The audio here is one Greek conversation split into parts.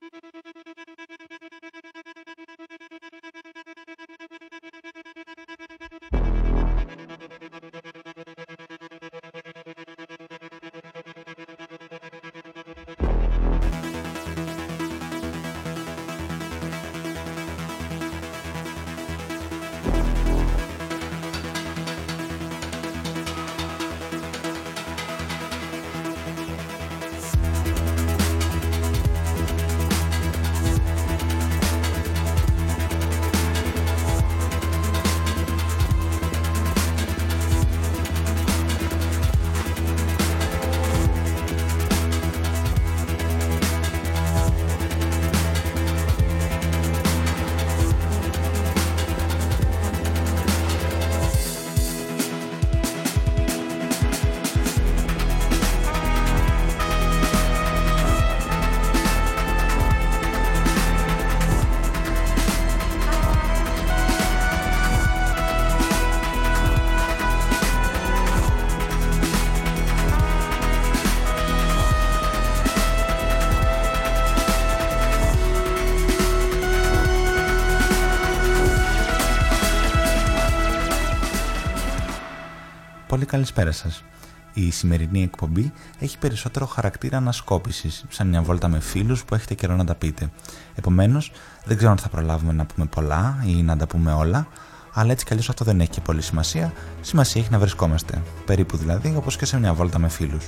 Thank you. Καλησπέρα σας. Η σημερινή εκπομπή έχει περισσότερο χαρακτήρα ανασκόπησης, σαν μια βόλτα με φίλους που έχετε καιρό να τα πείτε. Επομένως, δεν ξέρω αν θα προλάβουμε να πούμε πολλά ή να τα πούμε όλα, αλλά έτσι κι αυτό δεν έχει και πολύ σημασία. Σημασία έχει να βρισκόμαστε. Περίπου δηλαδή όπως και σε μια βόλτα με φίλους.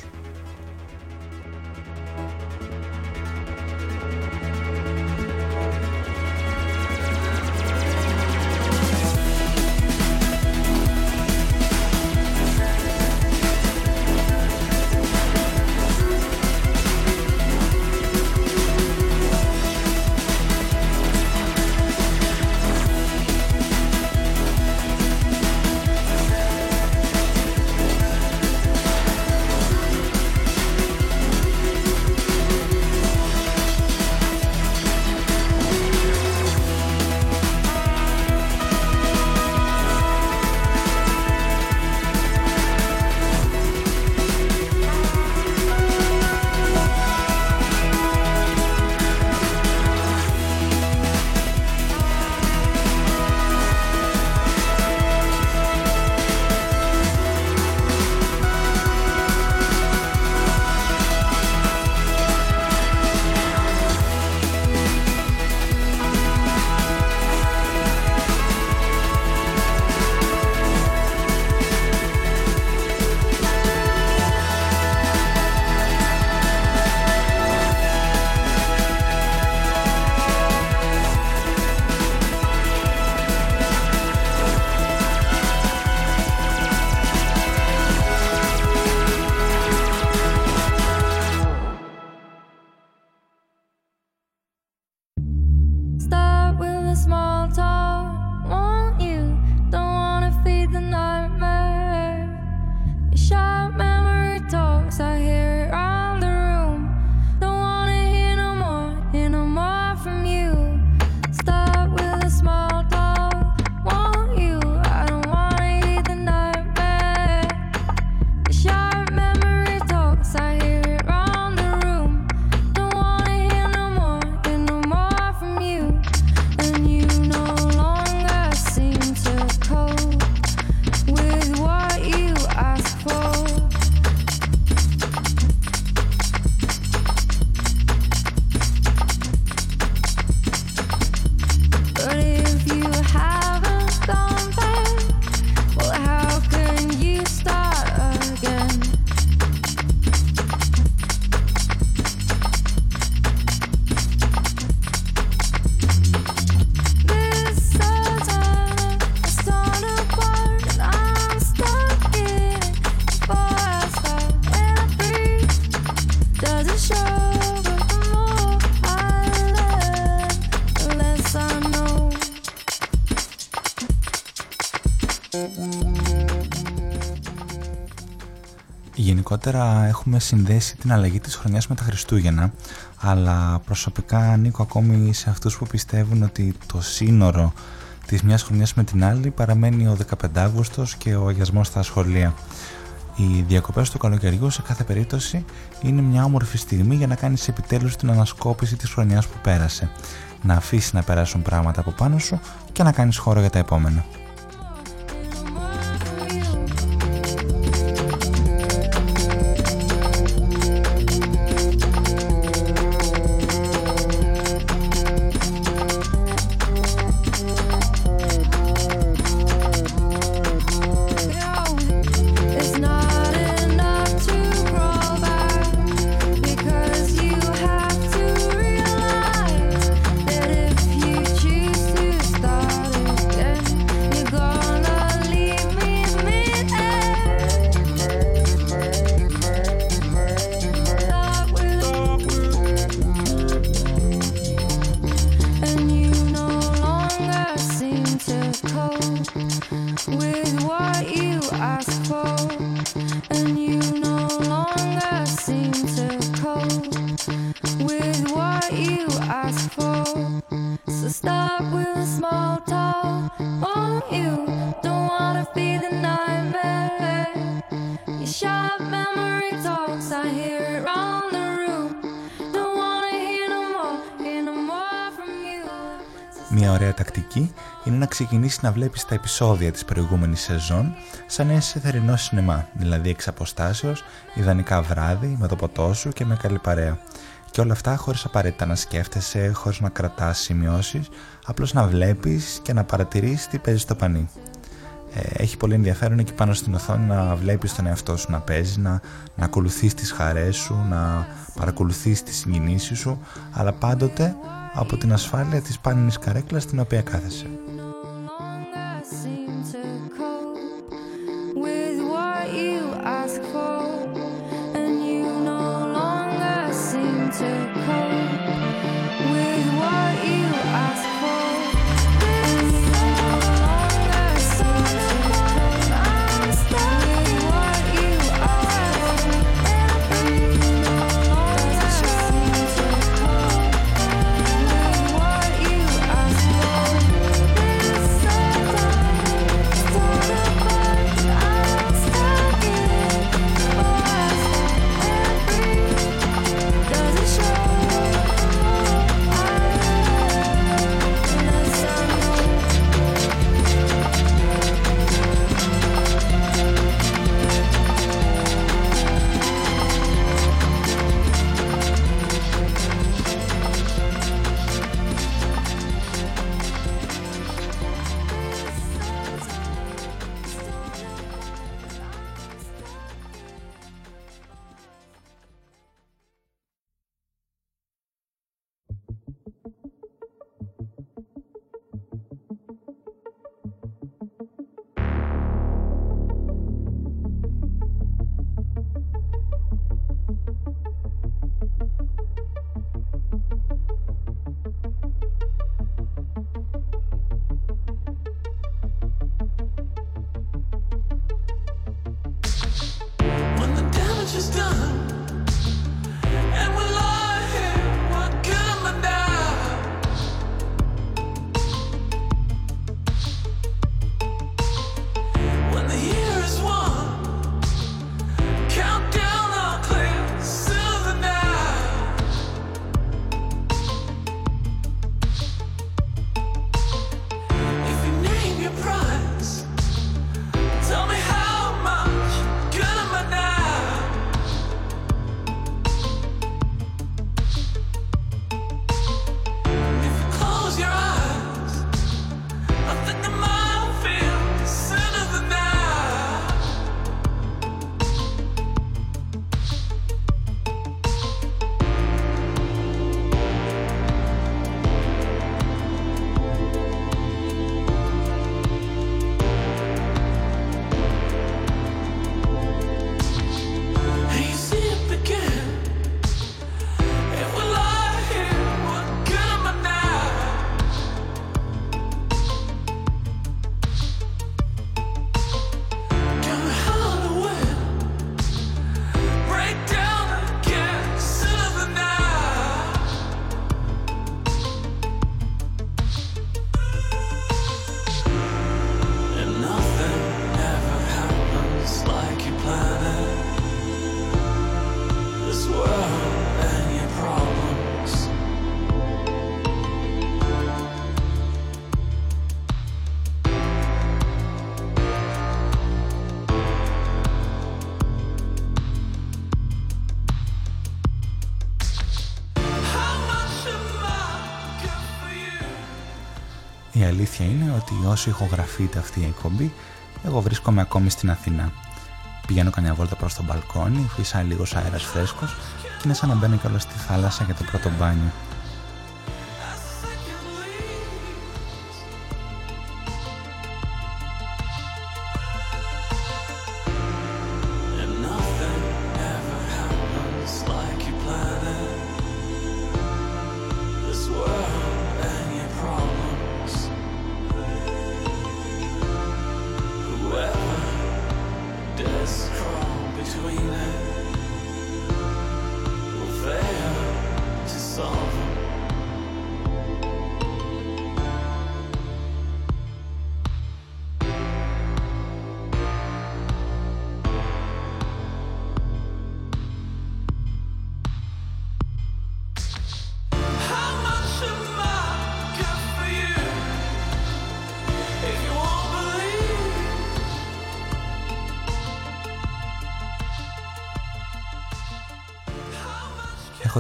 Γενικότερα έχουμε συνδέσει την αλλαγή της χρονιάς με τα Χριστούγεννα αλλά προσωπικά ανήκω ακόμη σε αυτούς που πιστεύουν ότι το σύνορο της μιας χρονιάς με την άλλη παραμένει ο 15 Αύγουστος και ο αγιασμός στα σχολεία. Οι διακοπές του καλοκαιριού σε κάθε περίπτωση είναι μια όμορφη στιγμή για να κάνεις επιτέλους την ανασκόπηση της χρονιάς που πέρασε. Να αφήσεις να περάσουν πράγματα από πάνω σου και να κάνεις χώρο για τα επόμενα. Ξεκινήσει να βλέπεις τα επεισόδια της προηγούμενης σεζόν σαν να είσαι θερινό σινεμά, δηλαδή εξ αποστάσεως, ιδανικά βράδυ, με το ποτό σου και με καλή παρέα. Και όλα αυτά χωρίς απαραίτητα να σκέφτεσαι, χωρίς να κρατάς σημειώσεις, απλώς να βλέπεις και να παρατηρείς τι παίζει στο πανί. Ε, έχει πολύ ενδιαφέρον εκεί πάνω στην οθόνη να βλέπεις τον εαυτό σου να παίζει, να, να ακολουθείς τις χαρές σου, να παρακολουθείς τις συγκινήσεις σου, αλλά πάντοτε από την ασφάλεια της πάνινης καρέκλας στην οποία κάθεσαι. Η αλήθεια είναι ότι όσο ηχογραφείται αυτή η εκπομπή, εγώ βρίσκομαι ακόμη στην Αθήνα. Πηγαίνω κανένα βόλτα προς το μπαλκόνι, φυσάει λίγος αέρας φρέσκος και είναι σαν να μπαίνω κιόλας στη θάλασσα για το πρώτο μπάνιο.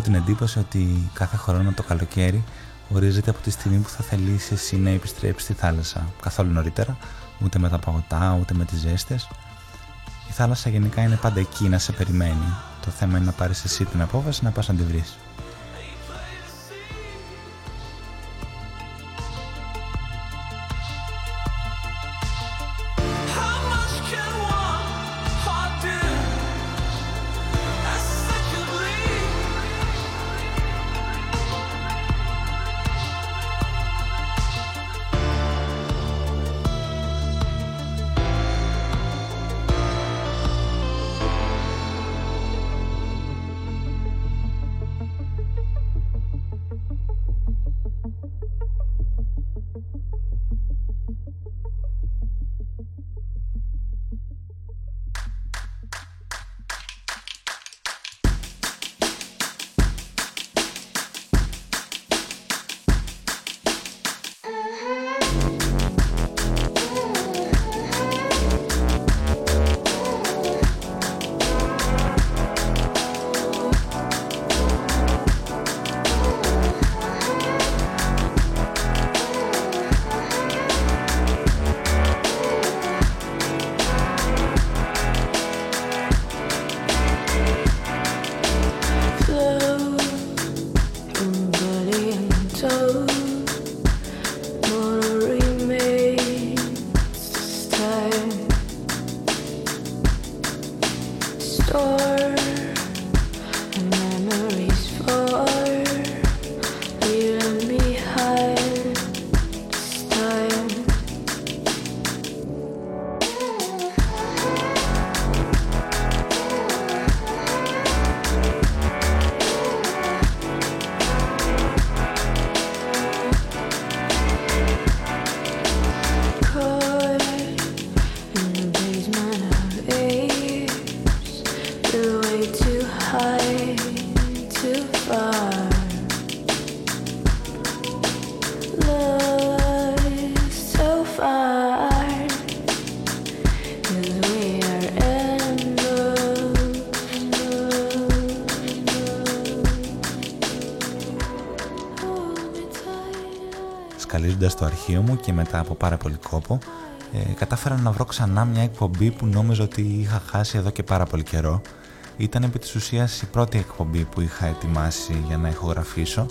Την εντύπωση ότι κάθε χρόνο το καλοκαίρι ορίζεται από τη στιγμή που θα θελήσει εσύ να επιστρέψεις στη θάλασσα. Καθόλου νωρίτερα, ούτε με τα παγωτά, ούτε με τις ζέστες. Η θάλασσα γενικά είναι πάντα εκεί να σε περιμένει. Το θέμα είναι να πάρεις εσύ την απόφαση να πας να τη βρεις. στο αρχείο μου και μετά από πάρα πολύ κόπο ε, κατάφερα να βρω ξανά μια εκπομπή που νόμιζα ότι είχα χάσει εδώ και πάρα πολύ καιρό. Ήταν επί της ουσίας η πρώτη εκπομπή που είχα ετοιμάσει για να ηχογραφήσω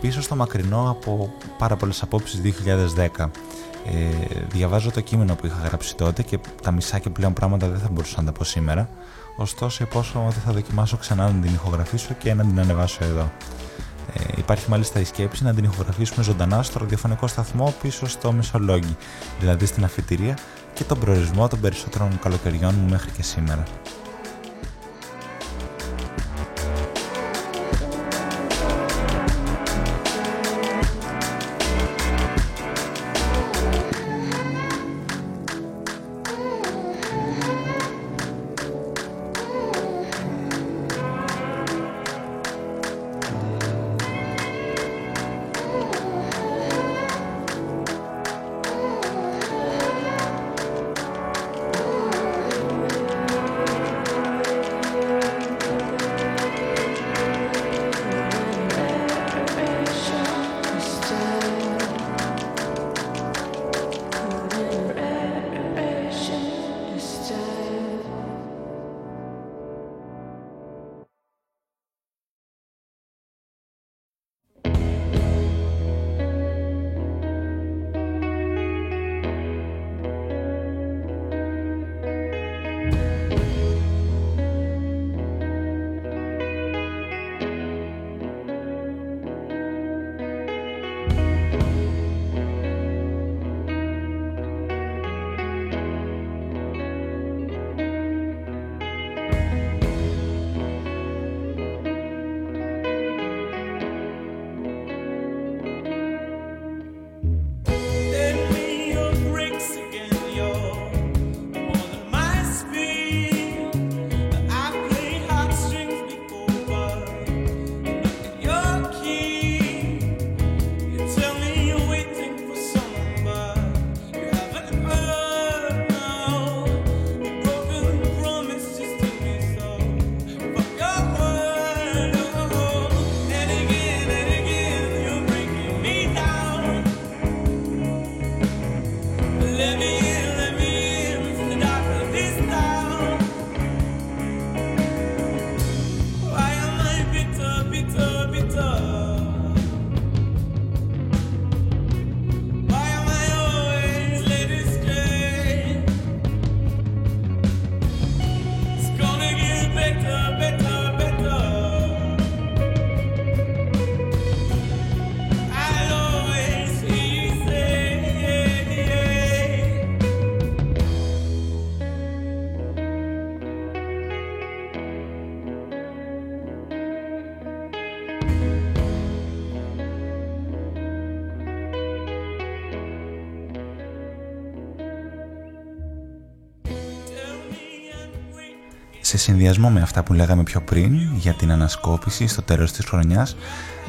πίσω στο μακρινό από πάρα πολλές απόψεις 2010. Ε, διαβάζω το κείμενο που είχα γράψει τότε και τα μισά και πλέον πράγματα δεν θα μπορούσα να τα πω σήμερα. Ωστόσο υπόσχομαι ότι θα δοκιμάσω ξανά να την ηχογραφήσω και να την ανεβάσω εδώ. Ε, υπάρχει μάλιστα η σκέψη να την ηχογραφήσουμε ζωντανά στο ραδιοφωνικό σταθμό πίσω στο Μεσολόγγι, δηλαδή στην αφιτηρία και τον προορισμό των περισσότερων καλοκαιριών μου μέχρι και σήμερα. Συνδυασμό με αυτά που λέγαμε πιο πριν για την ανασκόπηση στο τέλος της χρονιάς,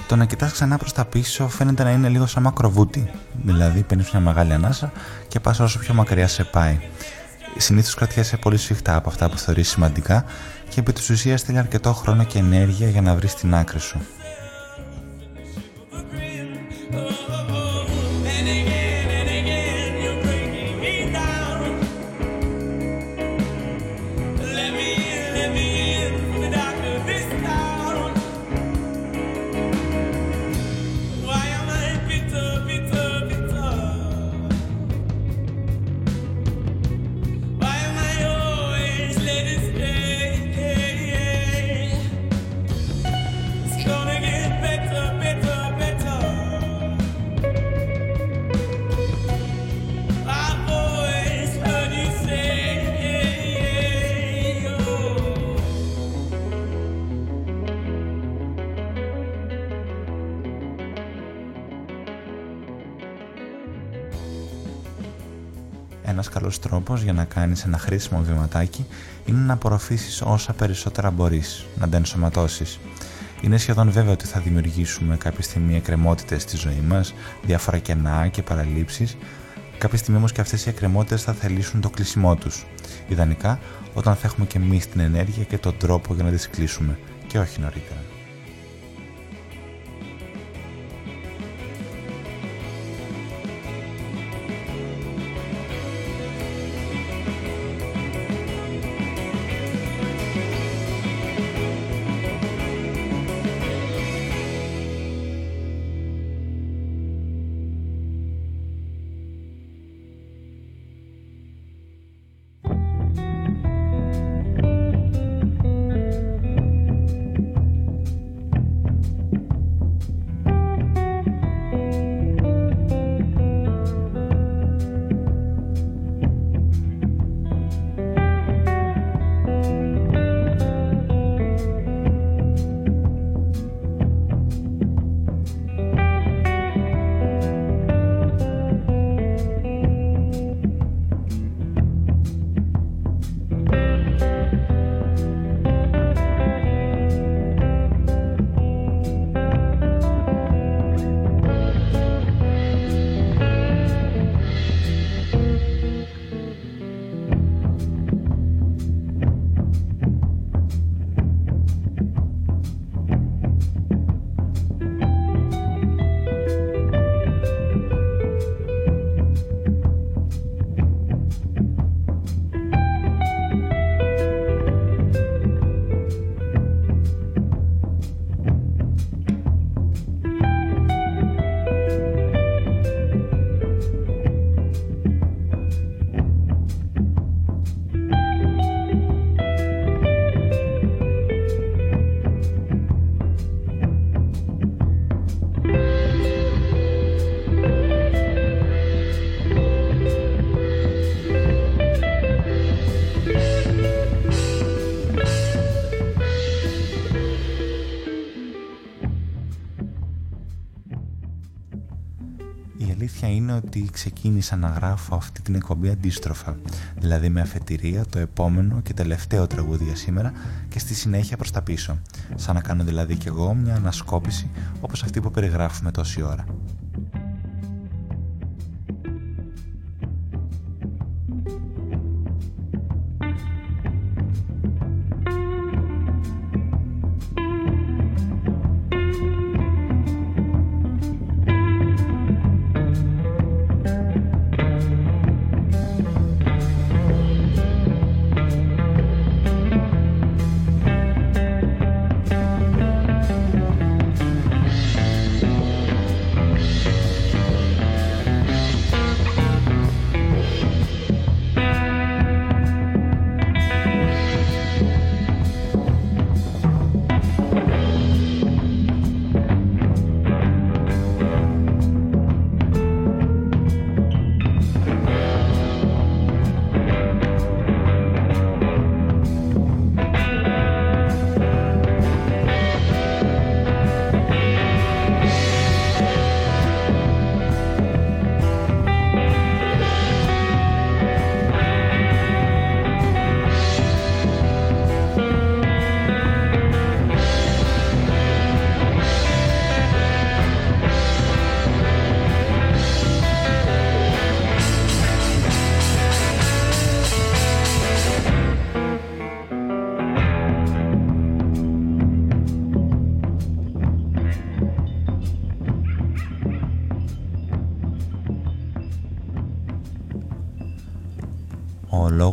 το να κοιτάς ξανά προς τα πίσω φαίνεται να είναι λίγο σαν μακροβούτι. Δηλαδή παίρνεις μια μεγάλη ανάσα και πας όσο πιο μακριά σε πάει. Συνήθως κρατιέσαι πολύ σφιχτά από αυτά που θεωρείς σημαντικά και επί της ουσίας θέλει αρκετό χρόνο και ενέργεια για να βρεις την άκρη σου. Τρόπος για να κάνεις ένα χρήσιμο βηματάκι είναι να απορροφήσεις όσα περισσότερα μπορείς, να τα ενσωματώσεις. Είναι σχεδόν βέβαιο ότι θα δημιουργήσουμε κάποια στιγμή εκκρεμότητες στη ζωή μας, διάφορα κενά και παραλήψεις. Κάποια στιγμή όμως και αυτές οι εκκρεμότητες θα θελήσουν το κλείσιμό τους. Ιδανικά όταν θα έχουμε και εμείς την ενέργεια και τον τρόπο για να τις κλείσουμε και όχι νωρίτερα. Ξεκίνησα να γράφω αυτή την εκπομπή αντίστροφα, δηλαδή με αφετηρία το επόμενο και τελευταίο τραγούδι για σήμερα και στη συνέχεια προς τα πίσω, σαν να κάνω δηλαδή κι εγώ μια ανασκόπηση όπως αυτή που περιγράφουμε τόση ώρα.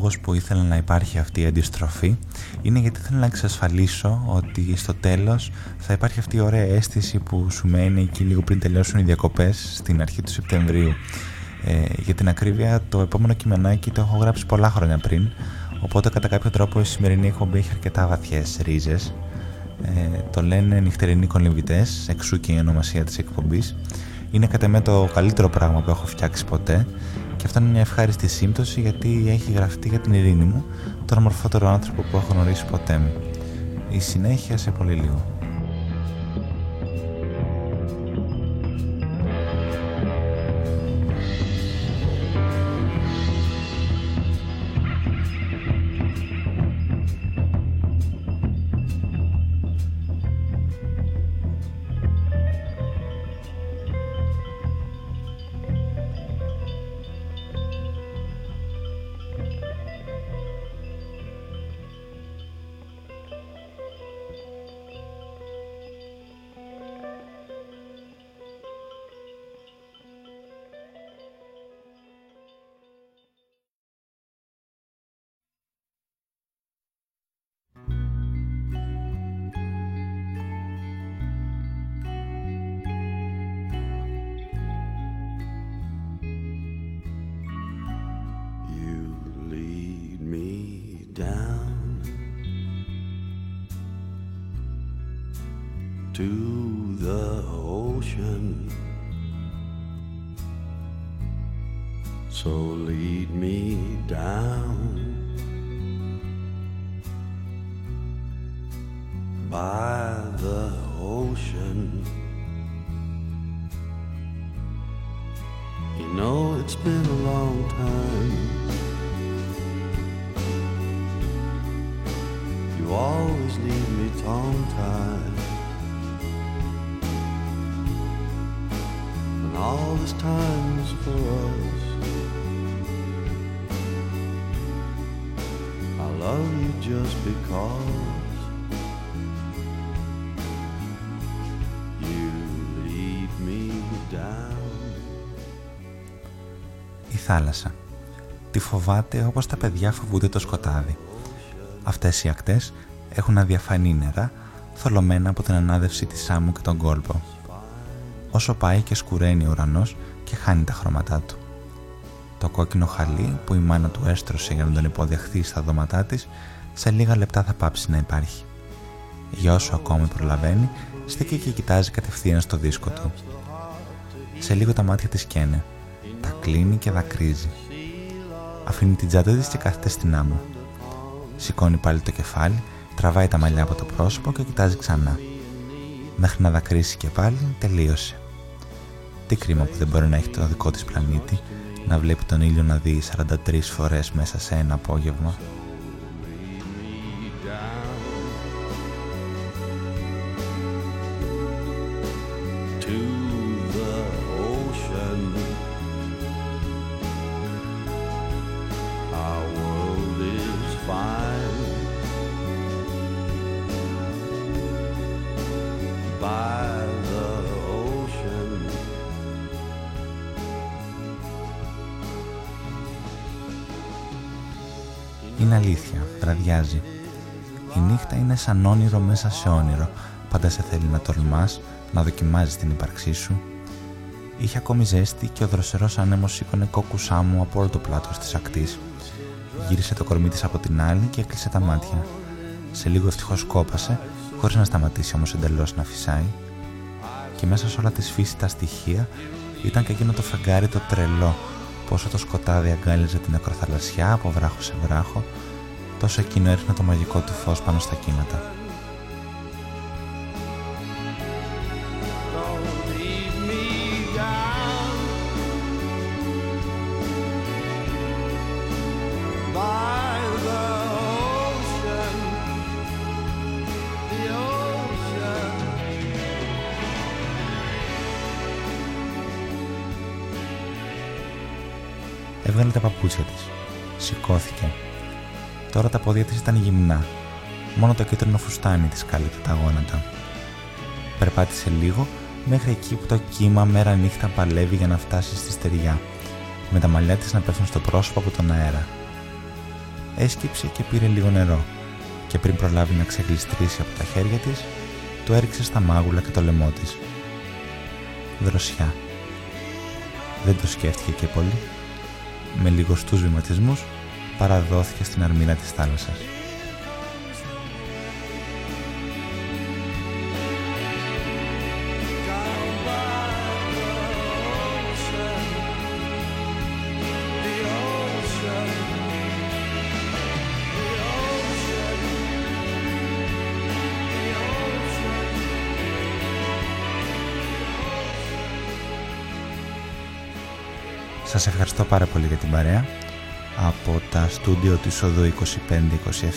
Λόγος που ήθελα να υπάρχει αυτή η αντιστροφή είναι γιατί θέλω να εξασφαλίσω ότι στο τέλος θα υπάρχει αυτή η ωραία αίσθηση που σου μένει εκεί λίγο πριν τελειώσουν οι διακοπές στην αρχή του Σεπτεμβρίου. Ε, για την ακρίβεια το επόμενο κειμενάκι το έχω γράψει πολλά χρόνια πριν οπότε κατά κάποιο τρόπο η σημερινή εκπομπή έχει αρκετά βαθιές ρίζες. Ε, το λένε νυχτερινοί κολυμβητές εξού και η ονομασία της εκπομπής. Είναι κατά με το καλύτερο πράγμα που έχω φτιάξει ποτέ και αυτό είναι μια ευχάριστη σύμπτωση γιατί έχει γραφτεί για την ειρήνη μου, τον ομορφότερο άνθρωπο που έχω γνωρίσει ποτέ μου. Η συνέχεια σε πολύ λίγο. to the ocean. So lead me down by θάλασσα. Τη φοβάται όπως τα παιδιά φοβούνται το σκοτάδι. Αυτές οι ακτές έχουν αδιαφανή νερά, θολωμένα από την ανάδευση της άμμου και τον κόλπο. Όσο πάει και σκουραίνει ο ουρανός και χάνει τα χρώματά του. Το κόκκινο χαλί που η μάνα του έστρωσε για να τον υποδεχθεί στα δώματά της, σε λίγα λεπτά θα πάψει να υπάρχει. Για όσο ακόμη προλαβαίνει, στέκει και κοιτάζει κατευθείαν στο δίσκο του. Σε λίγο τα μάτια της καίνε τα κλείνει και δακρύζει. Αφήνει την τσάντα της και κάθεται στην άμμο. Σηκώνει πάλι το κεφάλι, τραβάει τα μαλλιά από το πρόσωπο και κοιτάζει ξανά. Μέχρι να δακρύσει και πάλι, τελείωσε. Τι κρίμα που δεν μπορεί να έχει το δικό της πλανήτη, να βλέπει τον ήλιο να δει 43 φορές μέσα σε ένα απόγευμα. Η νύχτα είναι σαν όνειρο μέσα σε όνειρο. Πάντα σε θέλει να τολμάς, να δοκιμάζεις την ύπαρξή σου. Είχε ακόμη ζέστη και ο δροσερός άνεμος σήκωνε κόκκουσά μου από όλο το πλάτος της ακτής. Γύρισε το κορμί της από την άλλη και έκλεισε τα μάτια. Σε λίγο ευτυχώς κόπασε, χωρίς να σταματήσει όμως εντελώς να φυσάει. Και μέσα σε όλα τη φύση τα στοιχεία ήταν και εκείνο το φεγγάρι το τρελό, πόσο το σκοτάδι αγκάλιζε την ακροθαλασσιά από βράχο σε βράχο, τόσο εκείνο έριχνε το μαγικό του φως πάνω στα κύματα. Έβγαλε τα παπούτσια της. Σηκώθηκε Τώρα τα πόδια της ήταν γυμνά. Μόνο το κίτρινο φουστάνι της κάλυπτε τα γόνατα. Περπάτησε λίγο μέχρι εκεί που το κύμα μέρα νύχτα παλεύει για να φτάσει στη στεριά, με τα μαλλιά της να πέφτουν στο πρόσωπο από τον αέρα. έσκυψε και πήρε λίγο νερό και πριν προλάβει να ξεγλιστρήσει από τα χέρια της, το έριξε στα μάγουλα και το λαιμό της. Δροσιά. Δεν το σκέφτηκε και πολύ. Με λιγοστούς βηματισμούς παραδόθηκε στην αρμίνα της θάλασσας. Σας ευχαριστώ πάρα πολύ για την παρέα. Από τα στούντιο της οδού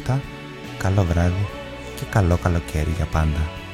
2527, καλό βράδυ και καλό καλοκαίρι για πάντα.